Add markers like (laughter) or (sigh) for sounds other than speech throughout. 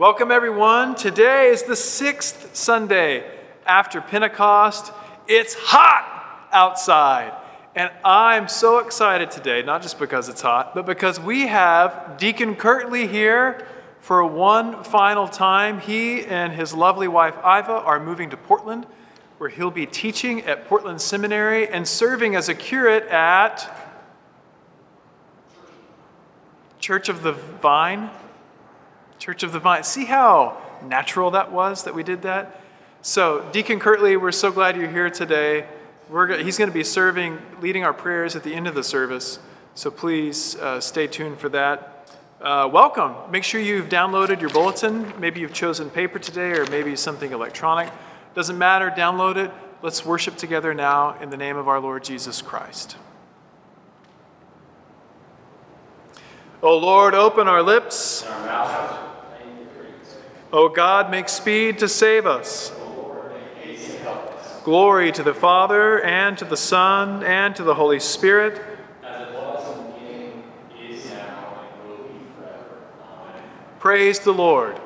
Welcome, everyone. Today is the sixth Sunday after Pentecost. It's hot outside. And I'm so excited today, not just because it's hot, but because we have Deacon Kirtley here for one final time. He and his lovely wife, Iva, are moving to Portland, where he'll be teaching at Portland Seminary and serving as a curate at Church of the Vine. Church of the Vine. See how natural that was that we did that? So, Deacon Kirtley, we're so glad you're here today. We're, he's going to be serving, leading our prayers at the end of the service. So, please uh, stay tuned for that. Uh, welcome. Make sure you've downloaded your bulletin. Maybe you've chosen paper today or maybe something electronic. Doesn't matter, download it. Let's worship together now in the name of our Lord Jesus Christ. O Lord, open our lips. O God, make speed to save us. Glory to the Father, and to the Son, and to the Holy Spirit. Praise the Lord.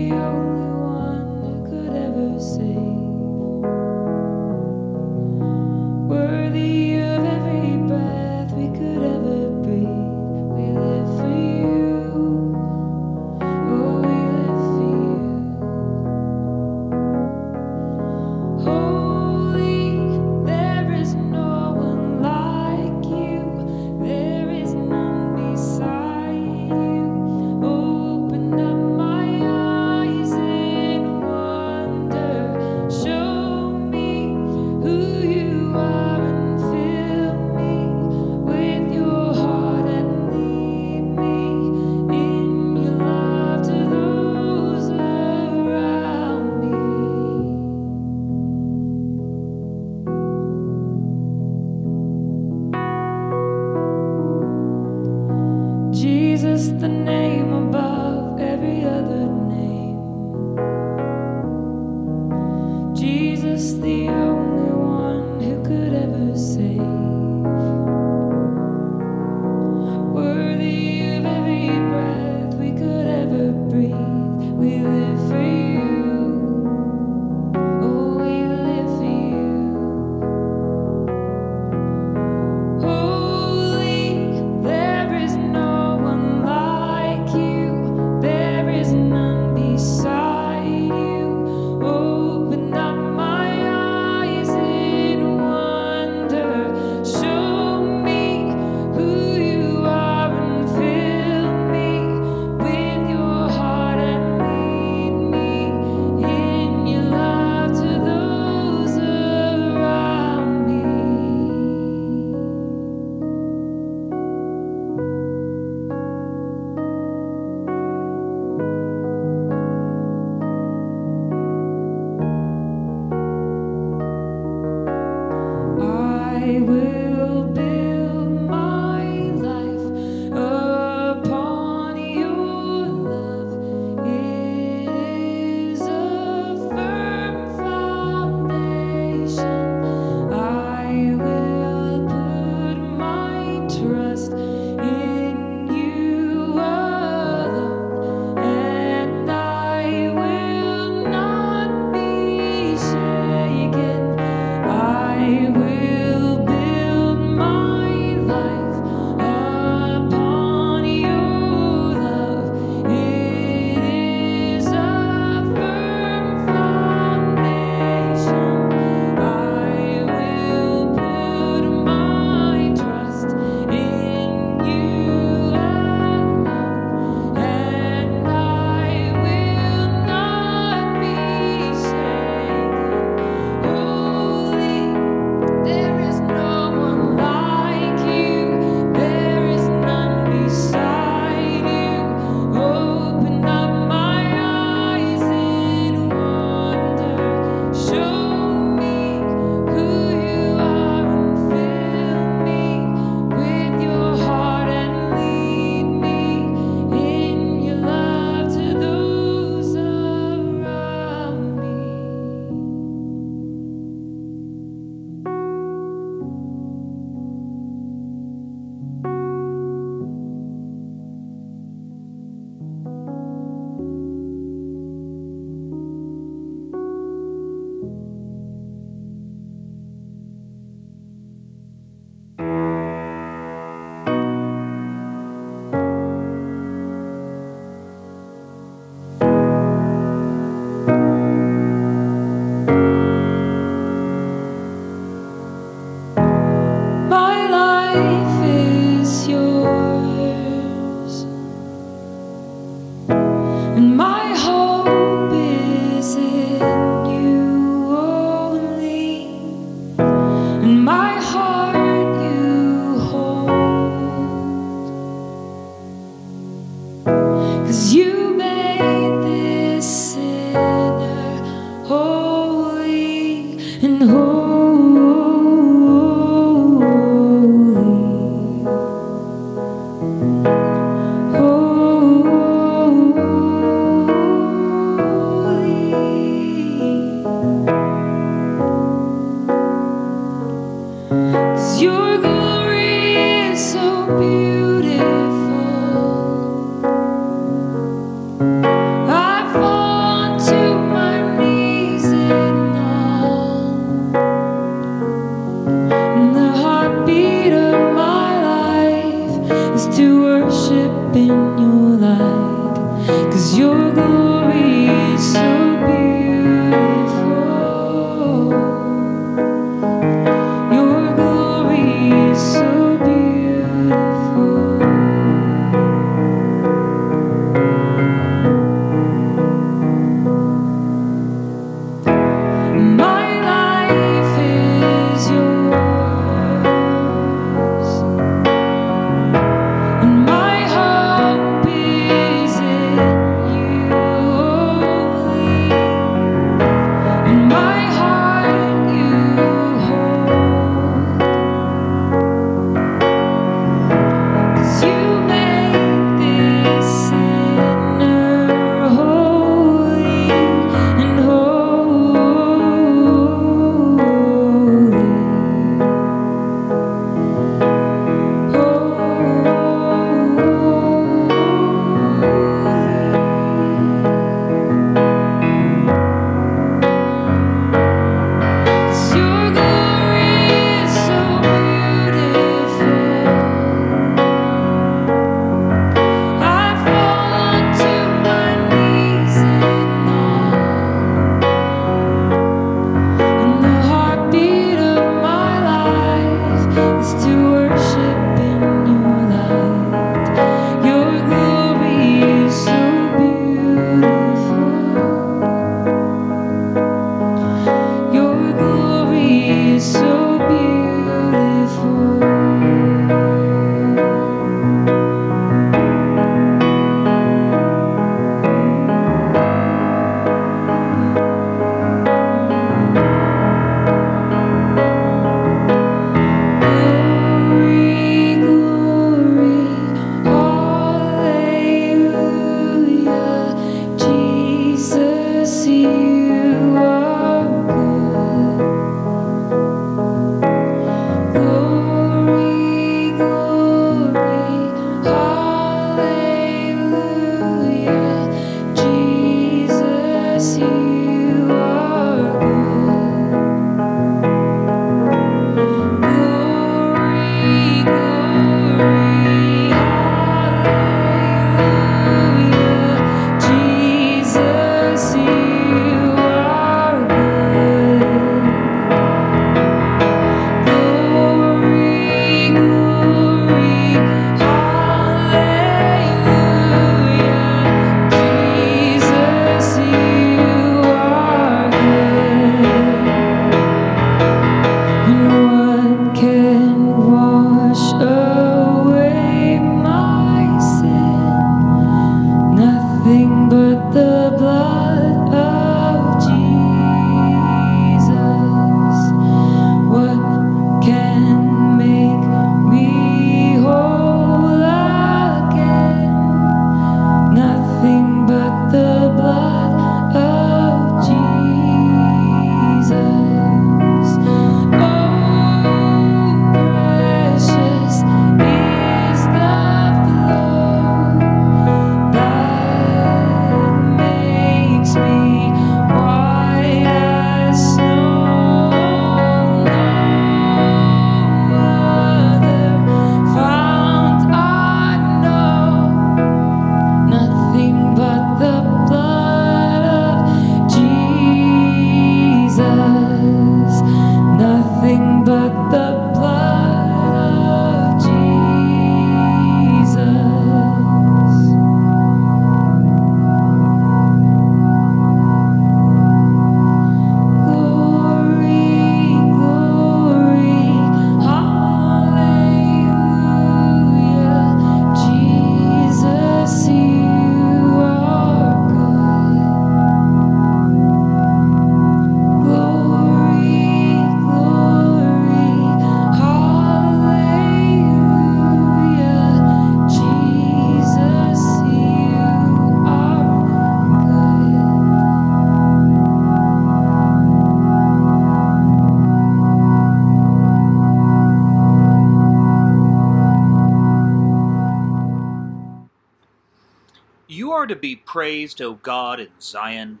Praised, O God, in Zion.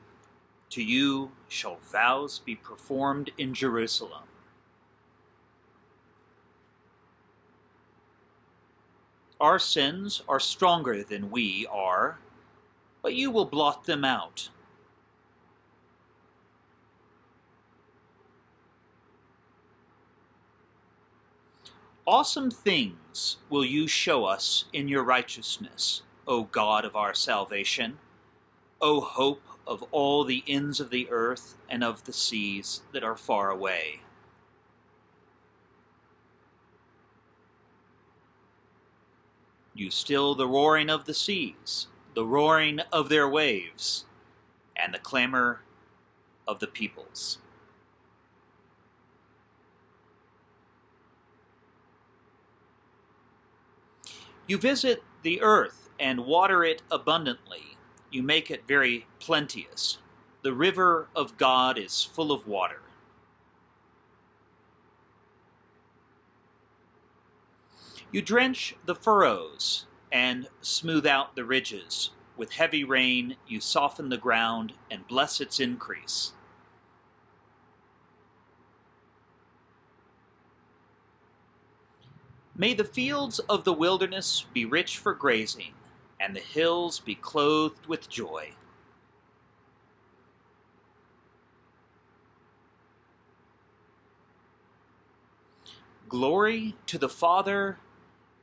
To you shall vows be performed in Jerusalem. Our sins are stronger than we are, but you will blot them out. Awesome things will you show us in your righteousness, O God of our salvation, O hope of all the ends of the earth and of the seas that are far away. You still the roaring of the seas, the roaring of their waves, and the clamor of the peoples. You visit the earth and water it abundantly. You make it very plenteous. The river of God is full of water. You drench the furrows and smooth out the ridges. With heavy rain, you soften the ground and bless its increase. May the fields of the wilderness be rich for grazing, and the hills be clothed with joy. Glory to the Father,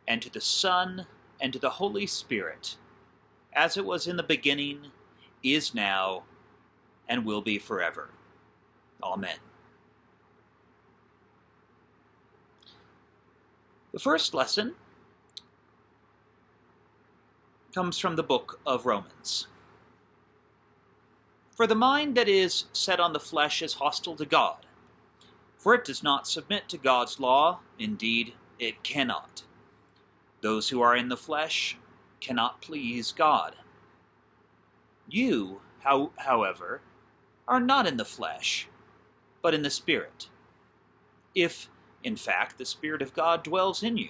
and to the Son, and to the Holy Spirit, as it was in the beginning, is now, and will be forever. Amen. The first lesson comes from the book of Romans. For the mind that is set on the flesh is hostile to God, for it does not submit to God's law, indeed, it cannot. Those who are in the flesh cannot please God. You, how, however, are not in the flesh, but in the Spirit. If, in fact, the Spirit of God dwells in you.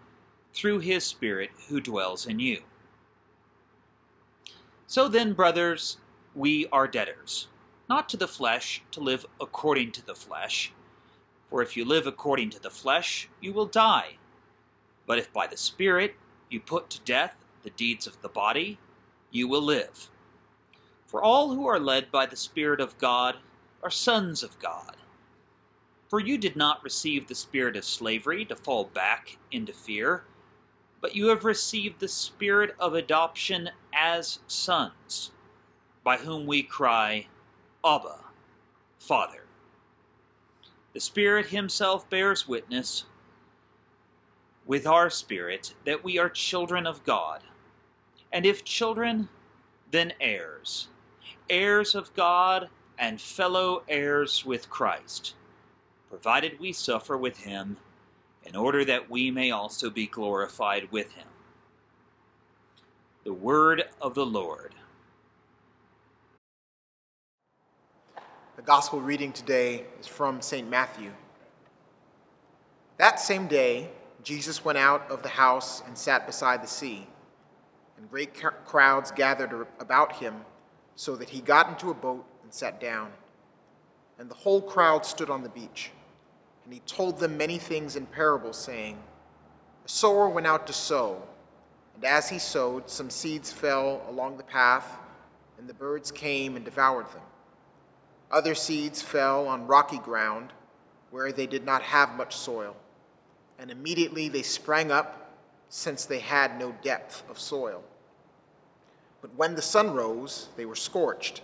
through His Spirit who dwells in you. So then, brothers, we are debtors, not to the flesh, to live according to the flesh. For if you live according to the flesh, you will die. But if by the Spirit you put to death the deeds of the body, you will live. For all who are led by the Spirit of God are sons of God. For you did not receive the spirit of slavery to fall back into fear, but you have received the spirit of adoption as sons, by whom we cry, Abba, Father. The Spirit Himself bears witness with our spirit that we are children of God. And if children, then heirs, heirs of God and fellow heirs with Christ, provided we suffer with him, in order that we may also be glorified with him. The word of the Lord. The gospel reading today is from St. Matthew. That same day, Jesus went out of the house and sat beside the sea and great crowds gathered about him, so that he got into a boat and sat down. And the whole crowd stood on the beach. And he told them many things in parables, saying, A sower went out to sow, and as he sowed, some seeds fell along the path, and the birds came and devoured them. Other seeds fell on rocky ground, where they did not have much soil, and immediately they sprang up, since they had no depth of soil. But when the sun rose, they were scorched,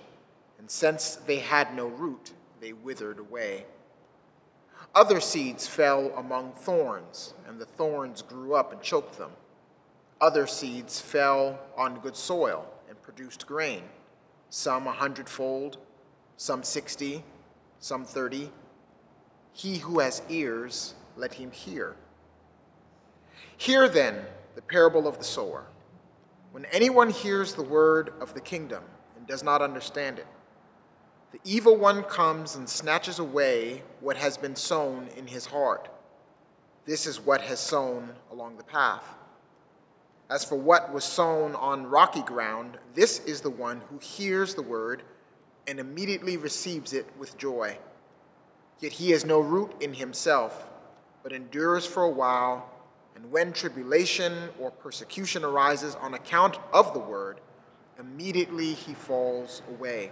and since they had no root, they withered away. Other seeds fell among thorns, and the thorns grew up and choked them. Other seeds fell on good soil and produced grain, some a hundredfold, some sixty, some thirty. He who has ears, let him hear. Hear then the parable of the sower. When anyone hears the word of the kingdom and does not understand it, the evil one comes and snatches away what has been sown in his heart. This is what has sown along the path. As for what was sown on rocky ground, this is the one who hears the word and immediately receives it with joy. Yet he has no root in himself, but endures for a while, and when tribulation or persecution arises on account of the word, immediately he falls away.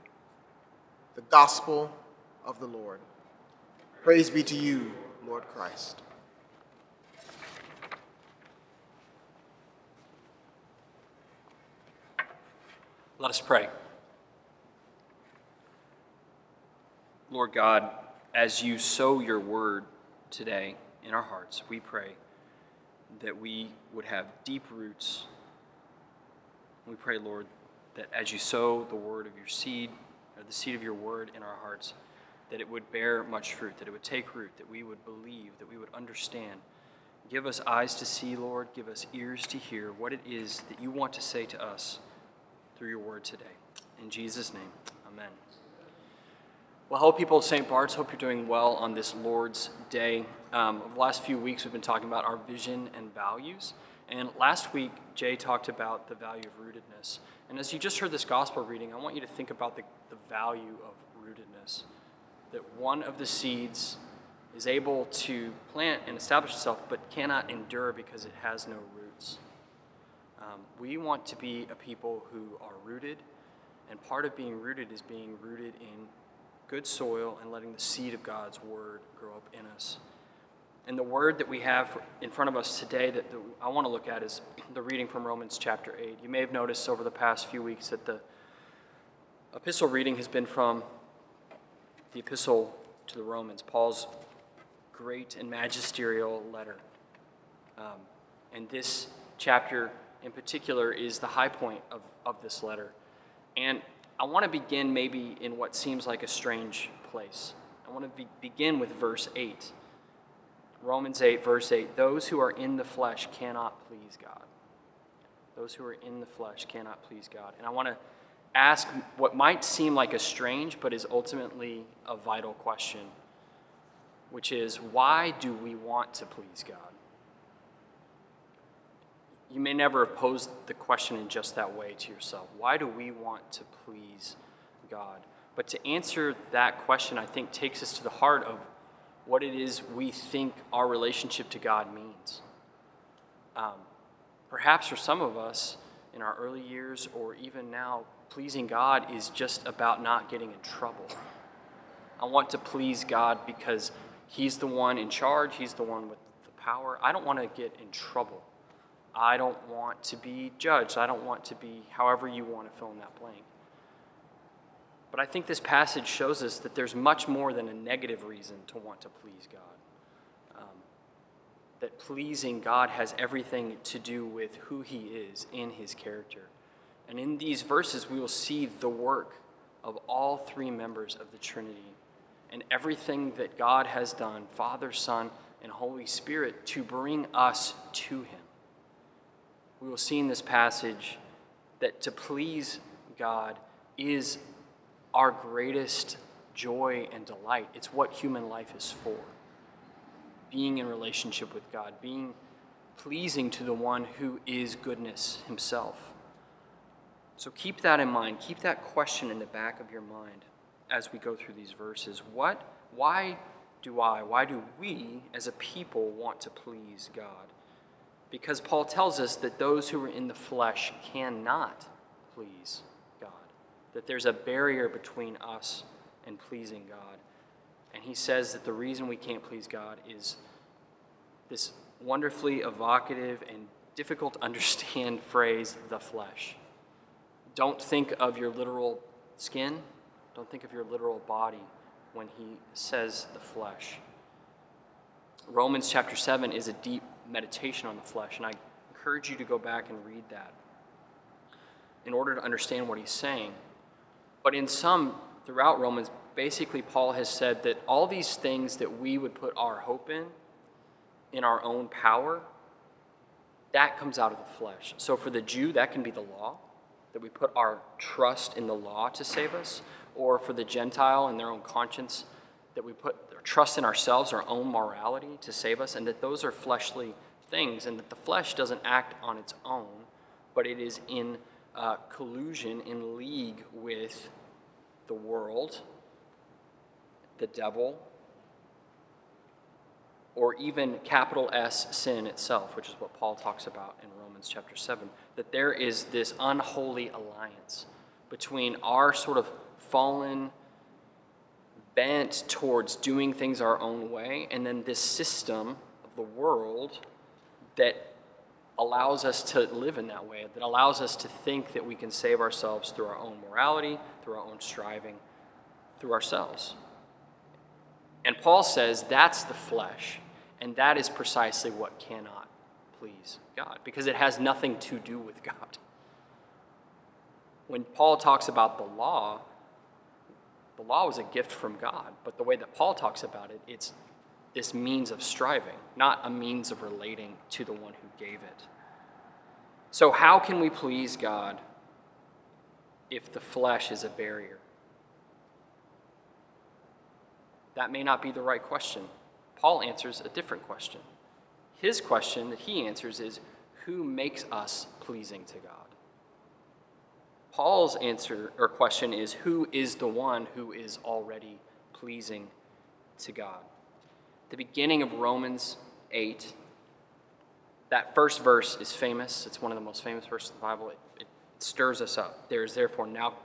The gospel of the Lord. Praise be to you, Lord Christ. Let us pray. Lord God, as you sow your word today in our hearts, we pray that we would have deep roots. We pray, Lord, that as you sow the word of your seed, or the seed of your word in our hearts, that it would bear much fruit, that it would take root, that we would believe, that we would understand. Give us eyes to see, Lord. Give us ears to hear what it is that you want to say to us through your word today. In Jesus' name, amen. Well, hello, people of St. Bart's. Hope you're doing well on this Lord's Day. Um, over the last few weeks, we've been talking about our vision and values. And last week, Jay talked about the value of rootedness. And as you just heard this gospel reading, I want you to think about the, the value of rootedness. That one of the seeds is able to plant and establish itself, but cannot endure because it has no roots. Um, we want to be a people who are rooted, and part of being rooted is being rooted in good soil and letting the seed of God's word grow up in us. And the word that we have in front of us today that, I want to look at is the reading from Romans chapter 8. You may have noticed over the past few weeks that the epistle reading has been from the epistle to the Romans, Paul's great and magisterial letter. Um, and this chapter in particular is the high point of, of this letter. And I want to begin maybe in what seems like a strange place. I want to be, begin with verse 8. Romans 8, verse 8 Those who are in the flesh cannot please God. Those who are in the flesh cannot please God. And I want to ask what might seem like a strange, but is ultimately a vital question, which is why do we want to please God? You may never have posed the question in just that way to yourself. Why do we want to please God? But to answer that question, I think takes us to the heart of what it is we think our relationship to God means. Um, perhaps for some of us in our early years or even now, pleasing God is just about not getting in trouble. I want to please God because He's the one in charge, He's the one with the power. I don't want to get in trouble. I don't want to be judged. I don't want to be however you want to fill in that blank. But I think this passage shows us that there's much more than a negative reason to want to please God. Um, that pleasing God has everything to do with who He is in His character. And in these verses, we will see the work of all three members of the Trinity and everything that God has done, Father, Son, and Holy Spirit, to bring us to Him. We will see in this passage that to please God is our greatest joy and delight. It's what human life is for. Being in relationship with God, being pleasing to the one who is goodness himself. So keep that in mind. Keep that question in the back of your mind as we go through these verses. What why do I, why do we as a people want to please God? Because Paul tells us that those who are in the flesh cannot please. That there's a barrier between us and pleasing God. And he says that the reason we can't please God is this wonderfully evocative and difficult to understand (laughs) phrase, the flesh. Don't think of your literal skin, don't think of your literal body when he says the flesh. Romans chapter 7 is a deep meditation on the flesh, and I encourage you to go back and read that in order to understand what he's saying. But in some, throughout Romans, basically, Paul has said that all these things that we would put our hope in, in our own power, that comes out of the flesh. So for the Jew, that can be the law, that we put our trust in the law to save us, or for the Gentile in their own conscience, that we put our trust in ourselves, our own morality to save us, and that those are fleshly things, and that the flesh doesn't act on its own, but it is in uh, collusion, in league with the world, the devil, or even capital S sin itself, which is what Paul talks about in Romans chapter 7, that there is this unholy alliance between our sort of fallen bent towards doing things our own way and then this system of the world that allows us to live in that way, that allows us to think that we can save ourselves through our own morality, through our own striving, through ourselves. And Paul says that's the flesh, and that is precisely what cannot please God, because it has nothing to do with God. When Paul talks about the law, the law was a gift from God, but the way that Paul talks about it, it's this means of striving, not a means of relating to the one who gave it. So, how can we please God if the flesh is a barrier? That may not be the right question. Paul answers a different question. His question that he answers is who makes us pleasing to God? Paul's answer or question is who is the one who is already pleasing to God? The beginning of Romans 8, that first verse is famous. It's one of the most famous verses of the Bible. It, it stirs us up. There is therefore now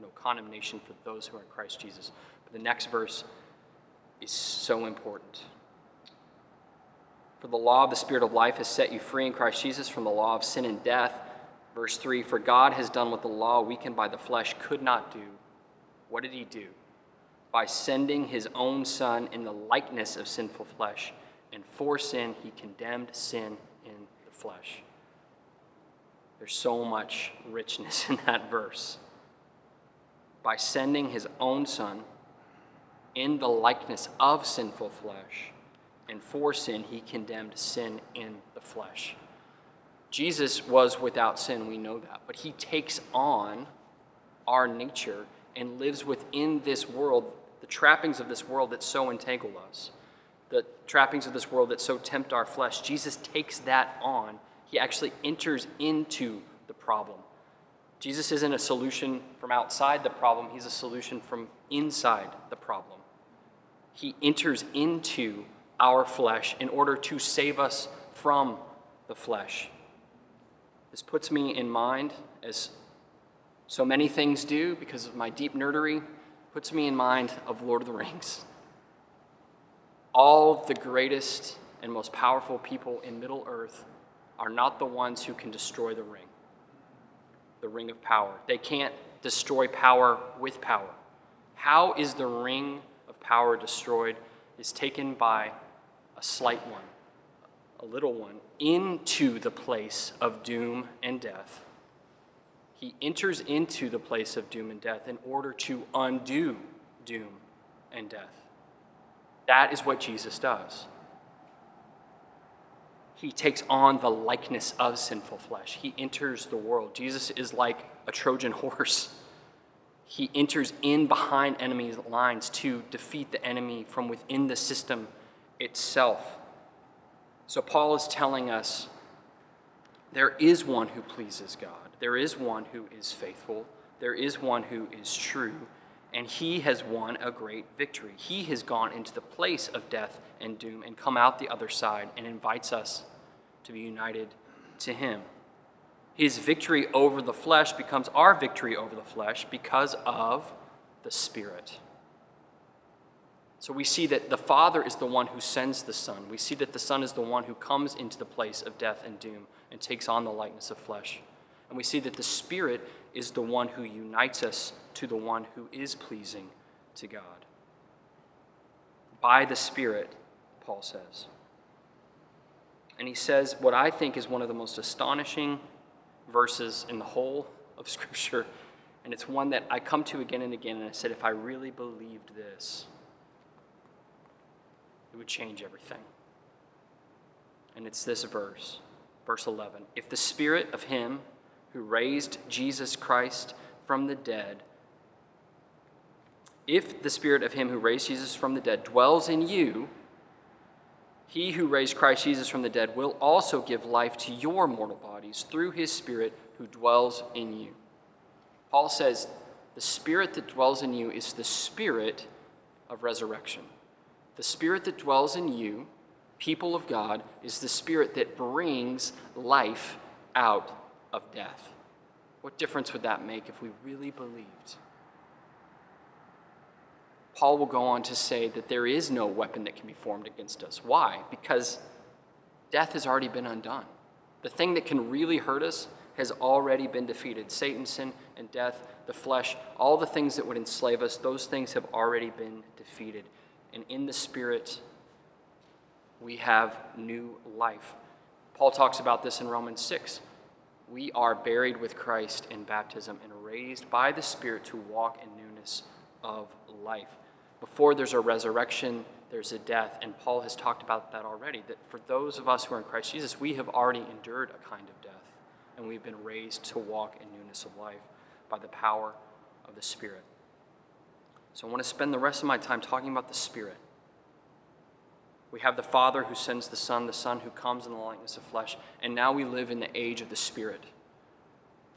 no condemnation for those who are in Christ Jesus. But the next verse is so important. For the law of the Spirit of life has set you free in Christ Jesus from the law of sin and death. Verse 3 For God has done what the law, weakened by the flesh, could not do. What did he do? By sending his own Son in the likeness of sinful flesh. And for sin, he condemned sin in the flesh. There's so much richness in that verse. By sending his own Son in the likeness of sinful flesh, and for sin, he condemned sin in the flesh. Jesus was without sin, we know that, but he takes on our nature and lives within this world, the trappings of this world that so entangle us, the trappings of this world that so tempt our flesh. Jesus takes that on. He actually enters into the problem. Jesus isn't a solution from outside the problem, he's a solution from inside the problem. He enters into our flesh in order to save us from the flesh. This puts me in mind, as so many things do because of my deep nerdery, puts me in mind of Lord of the Rings. All the greatest and most powerful people in Middle Earth are not the ones who can destroy the ring, the ring of power. They can't destroy power with power. How is the ring of power destroyed? Is taken by a slight one, a little one, into the place of doom and death. He enters into the place of doom and death in order to undo doom and death. That is what Jesus does. He takes on the likeness of sinful flesh. He enters the world. Jesus is like a Trojan (laughs) horse. He enters in behind enemy lines to defeat the enemy from within the system itself. So, Paul is telling us there is one who pleases God, there is one who is faithful, there is one who is true, and he has won a great victory. He has gone into the place of death and doom and come out the other side and invites us to be united to him. His victory over the flesh becomes our victory over the flesh because of the Spirit. So we see that the Father is the one who sends the Son. We see that the Son is the one who comes into the place of death and doom and takes on the likeness of flesh. And we see that the Spirit is the one who unites us to the one who is pleasing to God. By the Spirit, Paul says. And he says what I think is one of the most astonishing verses in the whole of (laughs) Scripture. And it's one that I come to again and again. And I said, if I really believed this, it would change everything. And it's this verse, verse 11. If the Spirit of Him who raised Jesus Christ from the dead, if the Spirit of Him who raised Jesus from the dead dwells in you, he who raised Christ Jesus from the dead will also give life to your mortal bodies through his Spirit who dwells in you. Paul says, The Spirit that dwells in you is the Spirit of resurrection. The Spirit that dwells in you, people of God, is the Spirit that brings life out of death. What difference would that make if we really believed? Paul will go on to say that there is no weapon that can be formed against us. Why? Because death has already been undone. The thing that can really hurt us has already been defeated. Satan, sin, and death, the flesh, all the things that would enslave us, those things have already been defeated. And in the Spirit, we have new life. Paul talks about this in Romans 6. We are buried with Christ in baptism and raised by the Spirit to walk in newness of life. Before there's a resurrection, there's a death. And Paul has talked about that already that for those of us who are in Christ Jesus, we have already endured a kind of death. And we've been raised to walk in newness of life by the power of the Spirit. So I want to spend the rest of my time talking about the Spirit. We have the Father who sends the Son, the Son who comes in the likeness of flesh, and now we live in the age of the Spirit.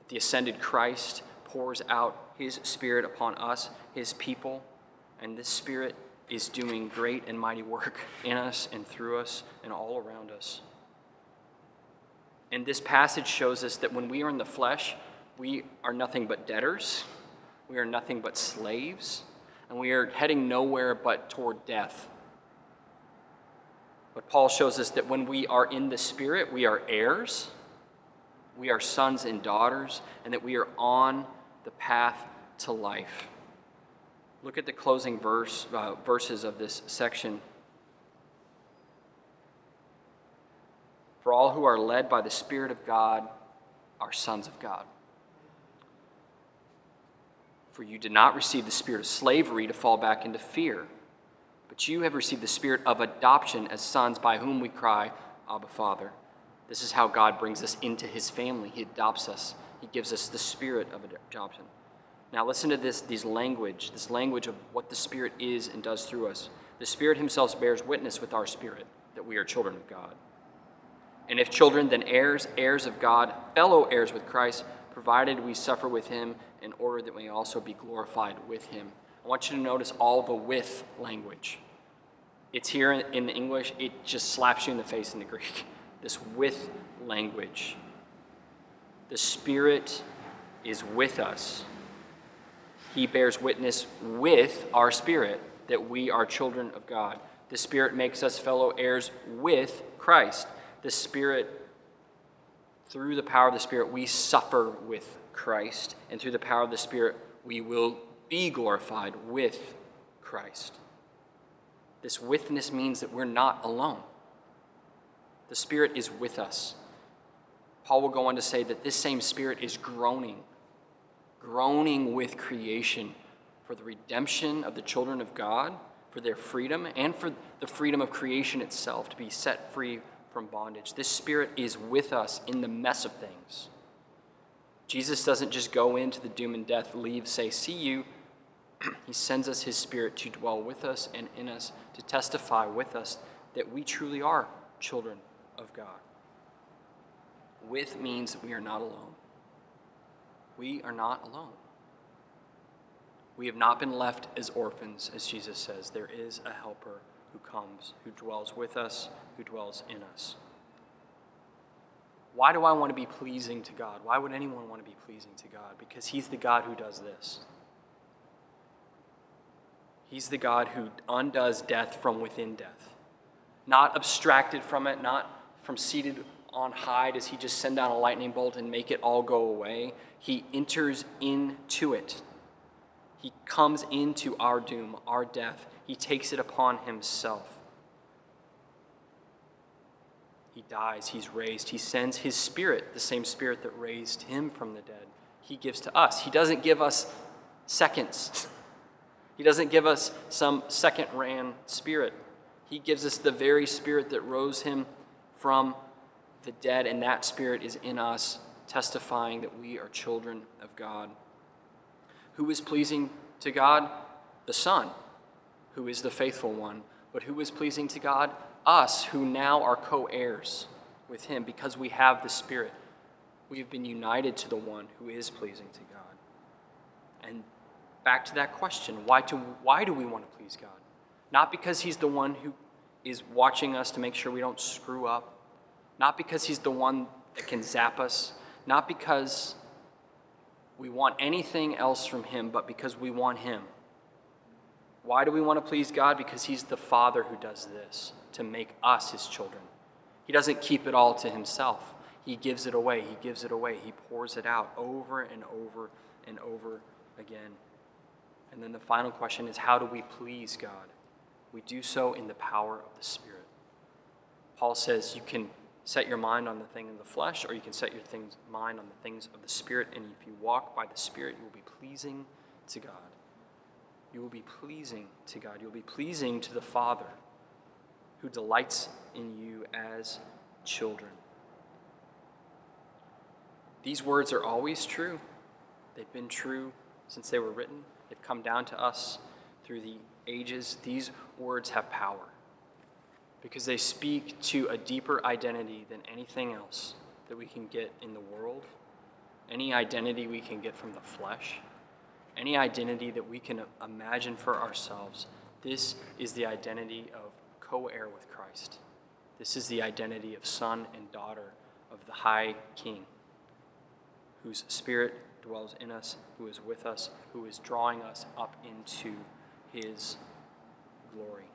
The ascended Christ pours out his Spirit upon us, his people, and this Spirit is doing great and mighty work (laughs) in us and through us and all around us. And this passage shows us that when we are in the flesh, we are nothing but debtors, we are nothing but slaves, and we are heading nowhere but toward death. But Paul shows us that when we are in the Spirit, we are heirs, we are sons and daughters, and that we are on the path to life. Look at the closing verse, uh, verses of this section. For all who are led by the Spirit of God are sons of God. For you did not receive the spirit of slavery to fall back into fear, but you have received the spirit of adoption as sons by whom we cry, Abba, Father. This is how God brings us into his family. He adopts us, he gives us the spirit of adoption. Now listen to this, this language, this language of what the Spirit is and does through us. The Spirit Himself bears witness with our spirit that we are children of God. And if children, then heirs, heirs of God, fellow heirs with Christ, provided we suffer with Him in order that we may also be glorified with Him. I want you to notice all the with language. It's here in the English, it just slaps you in the face in the Greek. (laughs) This with language. The Spirit is with us he bears witness with our spirit that we are children of God. The Spirit makes us fellow heirs with Christ. The Spirit, through the power of the Spirit, we suffer with Christ. And through the power of the Spirit, we will be glorified with Christ. This withness means that we're not alone. The Spirit is with us. Paul will go on to say that this same Spirit is groaning groaning with creation for the redemption of the children of God, for their freedom, and for the freedom of creation itself to be set free from bondage. This Spirit is with us in the mess of things. Jesus doesn't just go into the doom and death, leave, say, see you. (clears throat) he sends us His Spirit to dwell with us and in us, to testify with us that we truly are children of God. With means we are not alone we are not alone. We have not been left as orphans, as Jesus says. There is a helper who comes, who dwells with us, who dwells in us. Why do I want to be pleasing to God? Why would anyone want to be pleasing to God? Because He's the God who does this. He's the God who undoes death from within death. Not abstracted from it, not from seated on high does he just send down a lightning bolt and make it all go away. He enters into it. He comes into our doom, our death. He takes it upon himself. He dies, he's raised. He sends his spirit, the same spirit that raised him from the dead. He gives to us. He doesn't give us seconds. (laughs) He doesn't give us some second ran spirit. He gives us the very spirit that rose him from the dead, and that spirit is in us, testifying that we are children of God. Who is pleasing to God? The Son, who is the faithful one. But who is pleasing to God? Us, who now are co heirs with him because we have the Spirit. We have been united to the one who is pleasing to God. And back to that question why, to, why do we want to please God? Not because He's the one who is watching us to make sure we don't screw up, not because He's the one that can zap us, not because we want anything else from Him, but because we want Him. Why do we want to please God? Because He's the Father who does this to make us His children. He doesn't keep it all to Himself, He gives it away. He gives it away. He pours it out over and over and over again. And then the final question is how do we please God? We do so in the power of the Spirit. Paul says you can set your mind on the thing of the flesh, or you can set your things, mind on the things of the Spirit. And if you walk by the Spirit, you will be pleasing to God. You will be pleasing to God. You will be pleasing to the Father who delights in you as children. These words are always true. They've been true since they were written. They've come down to us through the ages. These words have power because they speak to a deeper identity than anything else that we can get in the world, any identity we can get from the flesh, any identity that we can imagine for ourselves. This is the identity of co heir with Christ. This is the identity of son and daughter of the high king, whose spirit dwells in us, who is with us, who is drawing us up into his glory.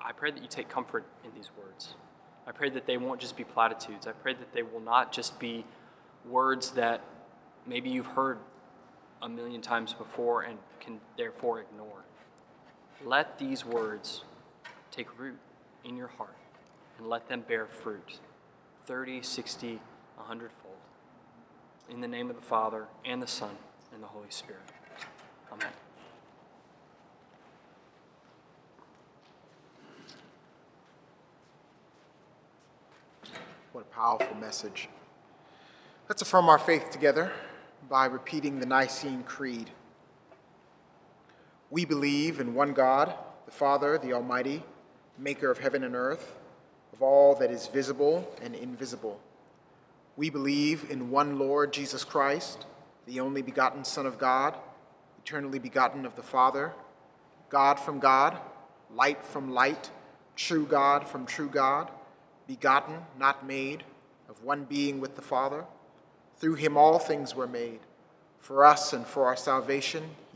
I pray that you take comfort in these words. I pray that they won't just be platitudes. I pray that they will not just be words that maybe you've heard a million times before and can therefore ignore. Let these words take root in your heart and let them bear fruit 30, 60, 100 fold. In the name of the Father, and the Son, and the Holy Spirit. Amen. What a powerful message. Let's affirm our faith together by repeating the Nicene Creed. We believe in one God, the Father, the Almighty, maker of heaven and earth, of all that is visible and invisible. We believe in one Lord Jesus Christ, the only begotten Son of God, eternally begotten of the Father, God from God, light from light, true God from true God, begotten, not made, of one being with the Father. Through him all things were made. For us and for our salvation,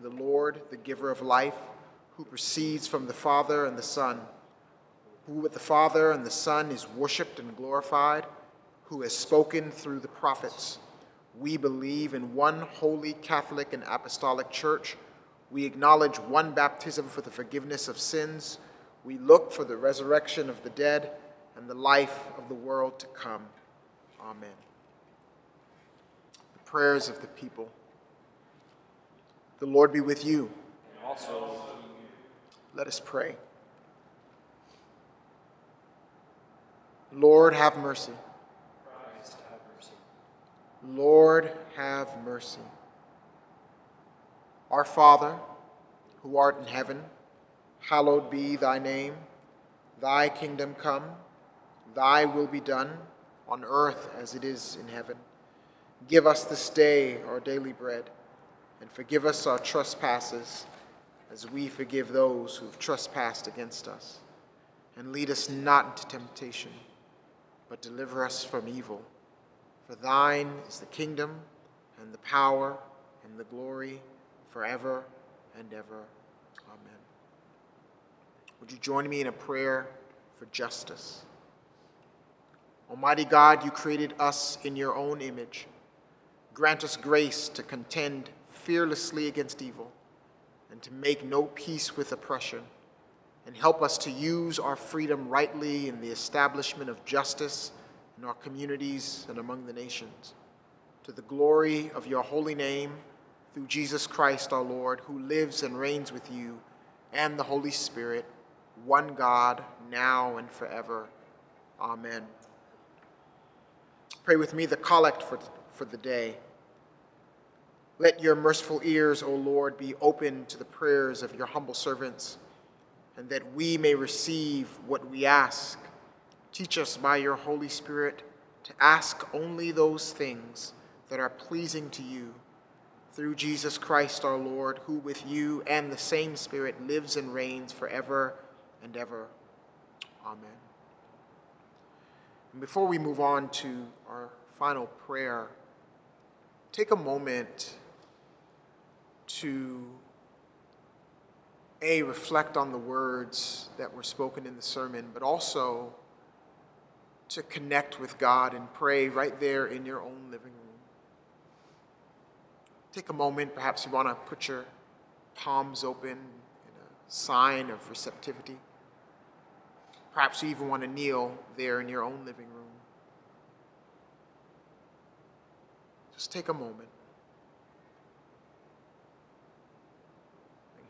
the Lord, the giver of life, who proceeds from the Father and the Son who with the Father and the Son is worshiped and glorified, who has spoken through the prophets. We believe in one holy Catholic and Apostolic Church. We acknowledge one baptism for the forgiveness of sins. We look for the resurrection of the dead and the life of the world to come. Amen. The prayers of the people. The Lord be with you. And also, Let us pray. Lord, have mercy. Christ, have mercy. Lord, have mercy. Our Father, who art in heaven, hallowed be thy name. Thy kingdom come, thy will be done, on earth as it is in heaven. Give us this day our daily bread, and forgive us our trespasses, as we forgive those who have trespassed against us. And lead us not into temptation, but deliver us from evil. For thine is the kingdom, and the power, and the glory, forever and ever. Amen. Would you join me in a prayer for justice? Almighty God, you created us in your own image. Grant us grace to contend fearlessly against evil and to make no peace with oppression, and help us to use our freedom rightly in the establishment of justice in our communities and among the nations. To the glory of your holy name, through Jesus Christ our Lord, who lives and reigns with you and the Holy Spirit, one God, now and forever. Amen. Pray with me the collect for, for the day. Let your merciful ears, O Lord, be open to the prayers of your humble servants, and that we may receive what we ask. Teach us by your Holy Spirit to ask only those things that are pleasing to you. Through Jesus Christ our Lord, who with you and the same Spirit lives and reigns forever and ever. Amen. And before we move on to our final prayer, take a moment to a reflect on the words that were spoken in the sermon, but also to connect with God and pray right there in your own living room. Take a moment, perhaps you want to put your palms open in a sign of receptivity. Perhaps you even want to kneel there in your own living room. Just take a moment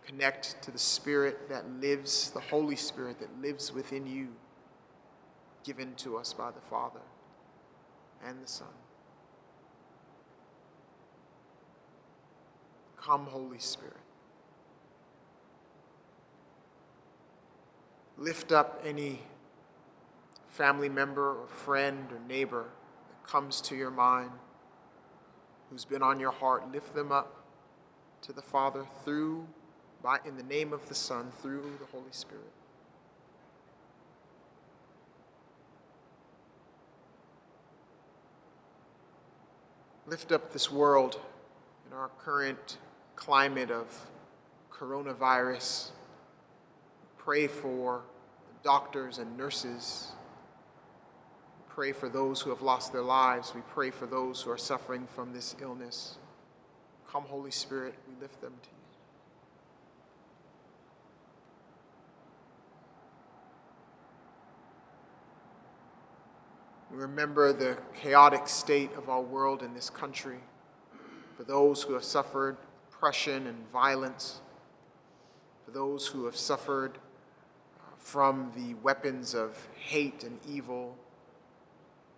connect to the Spirit that lives, the Holy Spirit that lives within you, given to us by the Father and the Son. Come, Holy Spirit. Lift up any family member or friend or neighbor that comes to your mind who's been on your heart. Lift them up to the Father through, by, in the name of the Son, through the Holy Spirit. Lift up this world in our current climate of coronavirus. Pray for the doctors and nurses. Pray for those who have lost their lives. We pray for those who are suffering from this illness. Come, Holy Spirit, we lift them to you. We remember the chaotic state of our world in this country. For those who have suffered oppression and violence, for those who have suffered uh, from the weapons of hate and evil,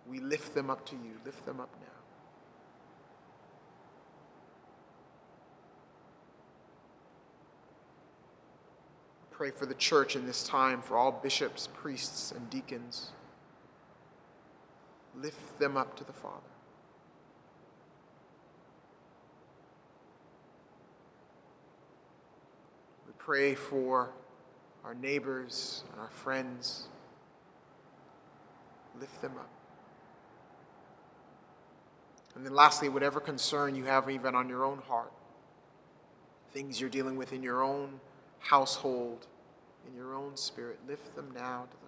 we lift them up to you. Lift them up now. Pray for the church in this time, for all bishops, priests, and deacons. Lift them up to the Father. We pray for our neighbors and our friends. Lift them up. And then, lastly, whatever concern you have, even on your own heart, things you're dealing with in your own household, in your own spirit, lift them now to the Father.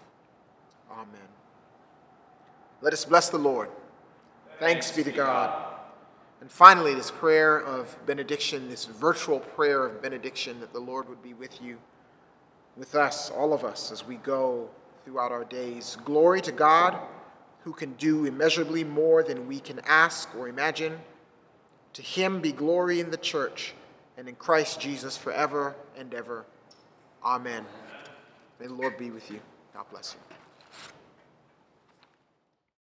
Amen. Let us bless the Lord. Thanks be to God. And finally, this prayer of benediction, this virtual prayer of benediction, that the Lord would be with you, with us, all of us, as we go throughout our days. Glory to God, who can do immeasurably more than we can ask or imagine. To him be glory in the church and in Christ Jesus forever and ever. Amen. May the Lord be with you. God bless you.